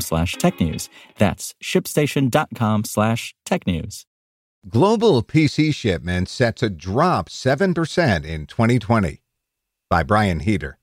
slash technews. That's shipstation.com slash technews. Global PC shipments set to drop 7% in 2020. By Brian Heater.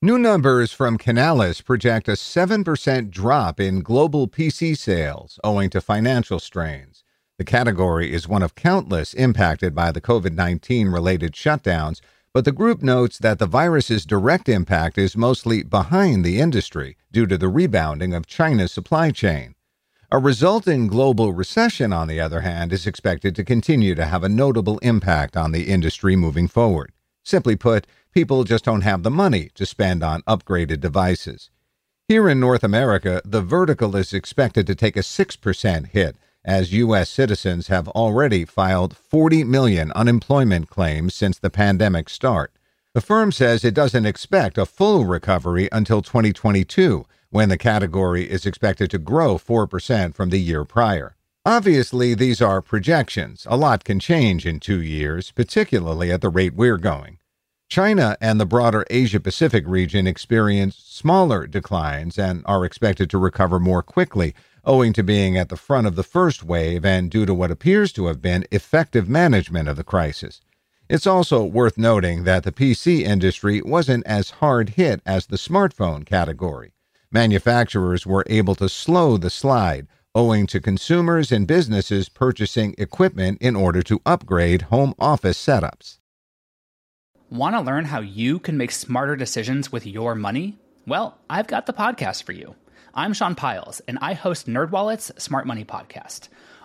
New numbers from Canalys project a 7% drop in global PC sales owing to financial strains. The category is one of countless impacted by the COVID 19 related shutdowns, but the group notes that the virus's direct impact is mostly behind the industry due to the rebounding of China's supply chain. A resulting global recession, on the other hand, is expected to continue to have a notable impact on the industry moving forward. Simply put, people just don't have the money to spend on upgraded devices. Here in North America, the vertical is expected to take a 6% hit as U.S. citizens have already filed 40 million unemployment claims since the pandemic start. The firm says it doesn't expect a full recovery until 2022 when the category is expected to grow 4% from the year prior. Obviously, these are projections. A lot can change in two years, particularly at the rate we're going. China and the broader Asia Pacific region experienced smaller declines and are expected to recover more quickly, owing to being at the front of the first wave and due to what appears to have been effective management of the crisis. It's also worth noting that the PC industry wasn't as hard hit as the smartphone category manufacturers were able to slow the slide owing to consumers and businesses purchasing equipment in order to upgrade home office setups. Want to learn how you can make smarter decisions with your money? Well, I've got the podcast for you. I'm Sean Pyles, and I host NerdWallet's Smart Money Podcast.